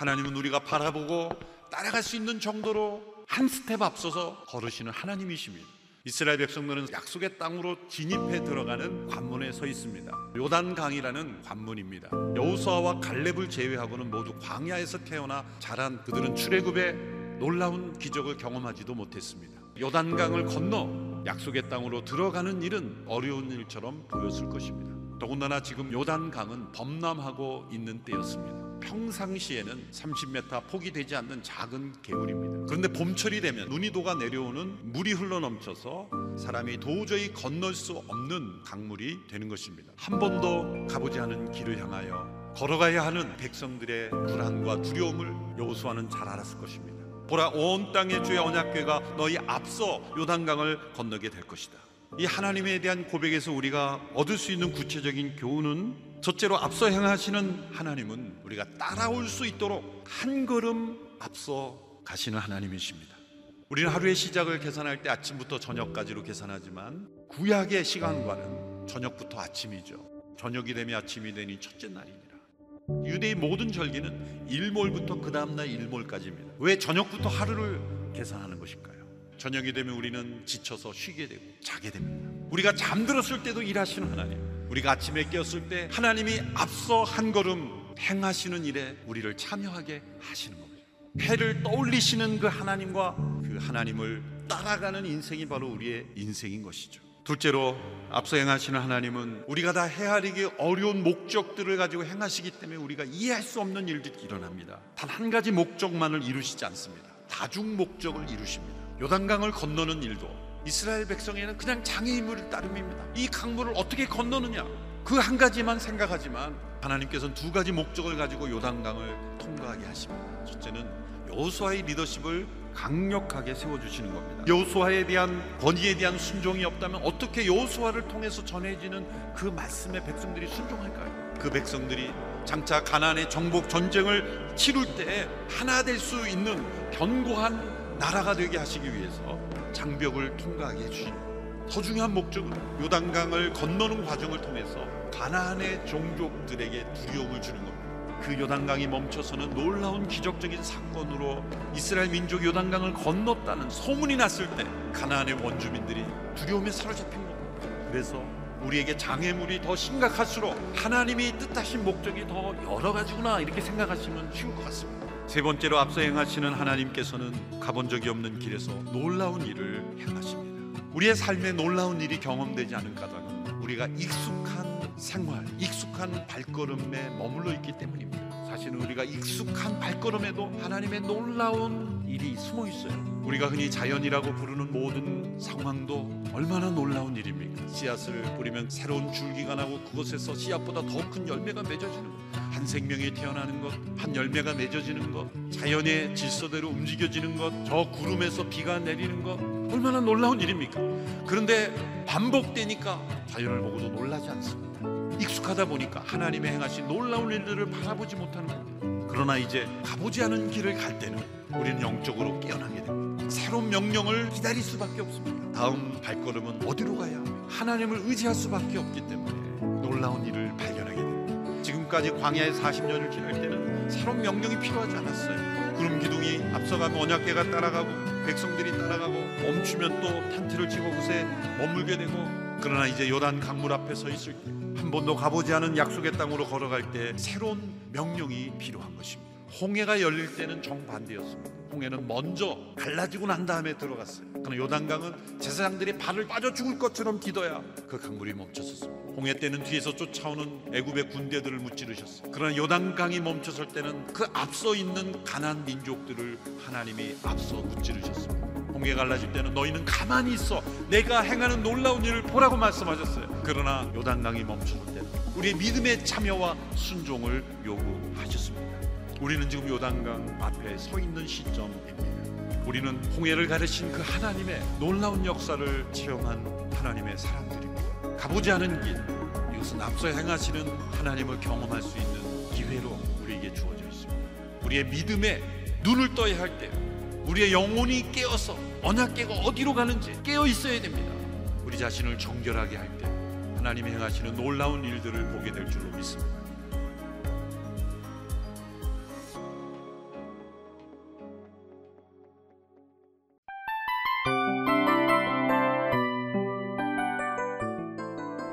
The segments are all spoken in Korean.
하나님은 우리가 바라보고 따라갈 수 있는 정도로 한 스텝 앞서서 걸으시는 하나님이십니다. 이스라엘 백성들은 약속의 땅으로 진입해 들어가는 관문에 서 있습니다. 요단 강이라는 관문입니다. 여호수아와 갈렙을 제외하고는 모두 광야에서 태어나 자란 그들은 출애굽의 놀라운 기적을 경험하지도 못했습니다. 요단강을 건너 약속의 땅으로 들어가는 일은 어려운 일처럼 보였을 것입니다. 더군다나 지금 요단강은 범람하고 있는 때였습니다. 평상시에는 30m 폭이 되지 않는 작은 개울입니다. 그런데 봄철이 되면 눈이 녹아 내려오는 물이 흘러 넘쳐서 사람이 도저히 건널 수 없는 강물이 되는 것입니다. 한 번도 가보지 않은 길을 향하여 걸어가야 하는 백성들의 불안과 두려움을 여호수아는 잘 알았을 것입니다. 보라 온 땅의 주의 언약궤가 너희 앞서 요단강을 건너게 될 것이다. 이 하나님에 대한 고백에서 우리가 얻을 수 있는 구체적인 교훈은 첫째로 앞서 행하시는 하나님은 우리가 따라올 수 있도록 한 걸음 앞서 가시는 하나님이십니다. 우리는 하루의 시작을 계산할 때 아침부터 저녁까지로 계산하지만 구약의 시간과는 저녁부터 아침이죠. 저녁이 되면 아침이 되니 첫째 날이니라. 유대의 모든 절기는 일몰부터 그 다음날 일몰까지입니다. 왜 저녁부터 하루를 계산하는 것일까요? 저녁이 되면 우리는 지쳐서 쉬게 되고 자게 됩니다. 우리가 잠들었을 때도 일하시는 하나님. 우리가 아침에 깨었을 때 하나님이 앞서 한 걸음 행하시는 일에 우리를 참여하게 하시는 겁니다. 해를 떠올리시는 그 하나님과 그 하나님을 따라가는 인생이 바로 우리의 인생인 것이죠. 둘째로 앞서 행하시는 하나님은 우리가 다 헤아리기 어려운 목적들을 가지고 행하시기 때문에 우리가 이해할 수 없는 일들이 일어납니다. 단 한 가지 목적만을 이루시지 않습니다. 다중 목적을 이루십니다. 요단강을 건너는 일도 이스라엘 백성에는 그냥 장애인물을 따름입니다. 이 강물을 어떻게 건너느냐 그 한 가지만 생각하지만 하나님께서는 두 가지 목적을 가지고 요단강을 통과하게 하십니다. 첫째는 여호수아의 리더십을 강력하게 세워주시는 겁니다. 여호수아에 대한 권위에 대한 순종이 없다면 어떻게 여호수아를 통해서 전해지는 그 말씀에 백성들이 순종할까요? 그 백성들이 장차 가나안의 정복 전쟁을 치룰 때 하나 될 수 있는 견고한 나라가 되게 하시기 위해서 장벽을 통과하게 해주신 더 중요한 목적은 요단강을 건너는 과정을 통해서 가나안의 종족들에게 두려움을 주는 겁니다. 그 요단강이 멈춰서는 놀라운 기적적인 사건으로 이스라엘 민족 요단강을 건넜다는 소문이 났을 때 가나안의 원주민들이 두려움에 사로잡힌 겁니다. 그래서 우리에게 장애물이 더 심각할수록 하나님이 뜻하신 목적이 더 여러 가지구나 이렇게 생각하시면 쉬울 것 같습니다. 세 번째로 앞서 행하시는 하나님께서는 가본 적이 없는 길에서 놀라운 일을 행하십니다. 우리의 삶에 놀라운 일이 경험되지 않은 까닭은 우리가 익숙한 생활, 익숙한 발걸음에 머물러 있기 때문입니다. 사실은 우리가 익숙한 발걸음에도 하나님의 놀라운 일이 숨어 있어요. 우리가 흔히 자연이라고 부르는 모든 상황도 얼마나 놀라운 일입니까? 씨앗을 뿌리면 새로운 줄기가 나고 그것에서 씨앗보다 더 큰 열매가 맺어지는 것. 한 생명이 태어나는 것, 한 열매가 맺어지는 것, 자연의 질서대로 움직여지는 것, 저 구름에서 비가 내리는 것, 얼마나 놀라운 일입니까? 그런데 반복되니까 자연을 보고도 놀라지 않습니다. 익숙하다 보니까 하나님의 행하신 놀라운 일들을 바라보지 못하는 겁니다. 그러나 이제 가보지 않은 길을 갈 때는 우리는 영적으로 깨어나게 됩니다. 새로운 명령을 기다릴 수밖에 없습니다. 다음 발걸음은 어디로 가야 하나님을 의지할 수밖에 없기 때문에 놀라운 일을 발견하게 됩니다. 지금까지 광야에 40년을 지날 때는 새로운 명령이 필요하지 않았어요. 구름 기둥이 앞서가면 언약궤가 따라가고 백성들이 따라가고 멈추면 또 텐트를 치고 그새 머물게 되고 그러나 이제 요단 강물 앞에 서 있을 때 한 번도 가보지 않은 약속의 땅으로 걸어갈 때 새로운 명령이 필요한 것입니다. 홍해가 열릴 때는 정반대였습니다. 홍해는 먼저 갈라지고 난 다음에 들어갔어요. 그러나 요단강은 제사장들이 발을 빠져 죽을 것처럼 기도야 그 강물이 멈췄었습니다. 홍해 때는 뒤에서 쫓아오는 애굽의 군대들을 무찌르셨어요. 그러나 요단강이 멈췄을 때는 그 앞서 있는 가난 민족들을 하나님이 앞서 무찌르셨습니다. 홍해 갈라질 때는 너희는 가만히 있어 내가 행하는 놀라운 일을 보라고 말씀하셨어요. 그러나 요단강이 멈췄을 때는 우리의 믿음의 참여와 순종을 요구하셨습니다. 우리는 지금 요단강 앞에 서 있는 시점입니다. 우리는 홍해를 가르신 그 하나님의 놀라운 역사를 체험한 하나님의 사람들입니다. 가보지 않은 길, 이것은 앞서 행하시는 하나님을 경험할 수 있는 기회로 우리에게 주어져 있습니다. 우리의 믿음에 눈을 떠야 할 때, 우리의 영혼이 깨어서 언약계가 어디로 가는지 깨어 있어야 됩니다. 우리 자신을 정결하게 할 때, 하나님이 행하시는 놀라운 일들을 보게 될 줄로 믿습니다.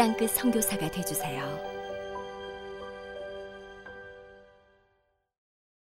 땅끝 선교사가 되주세요.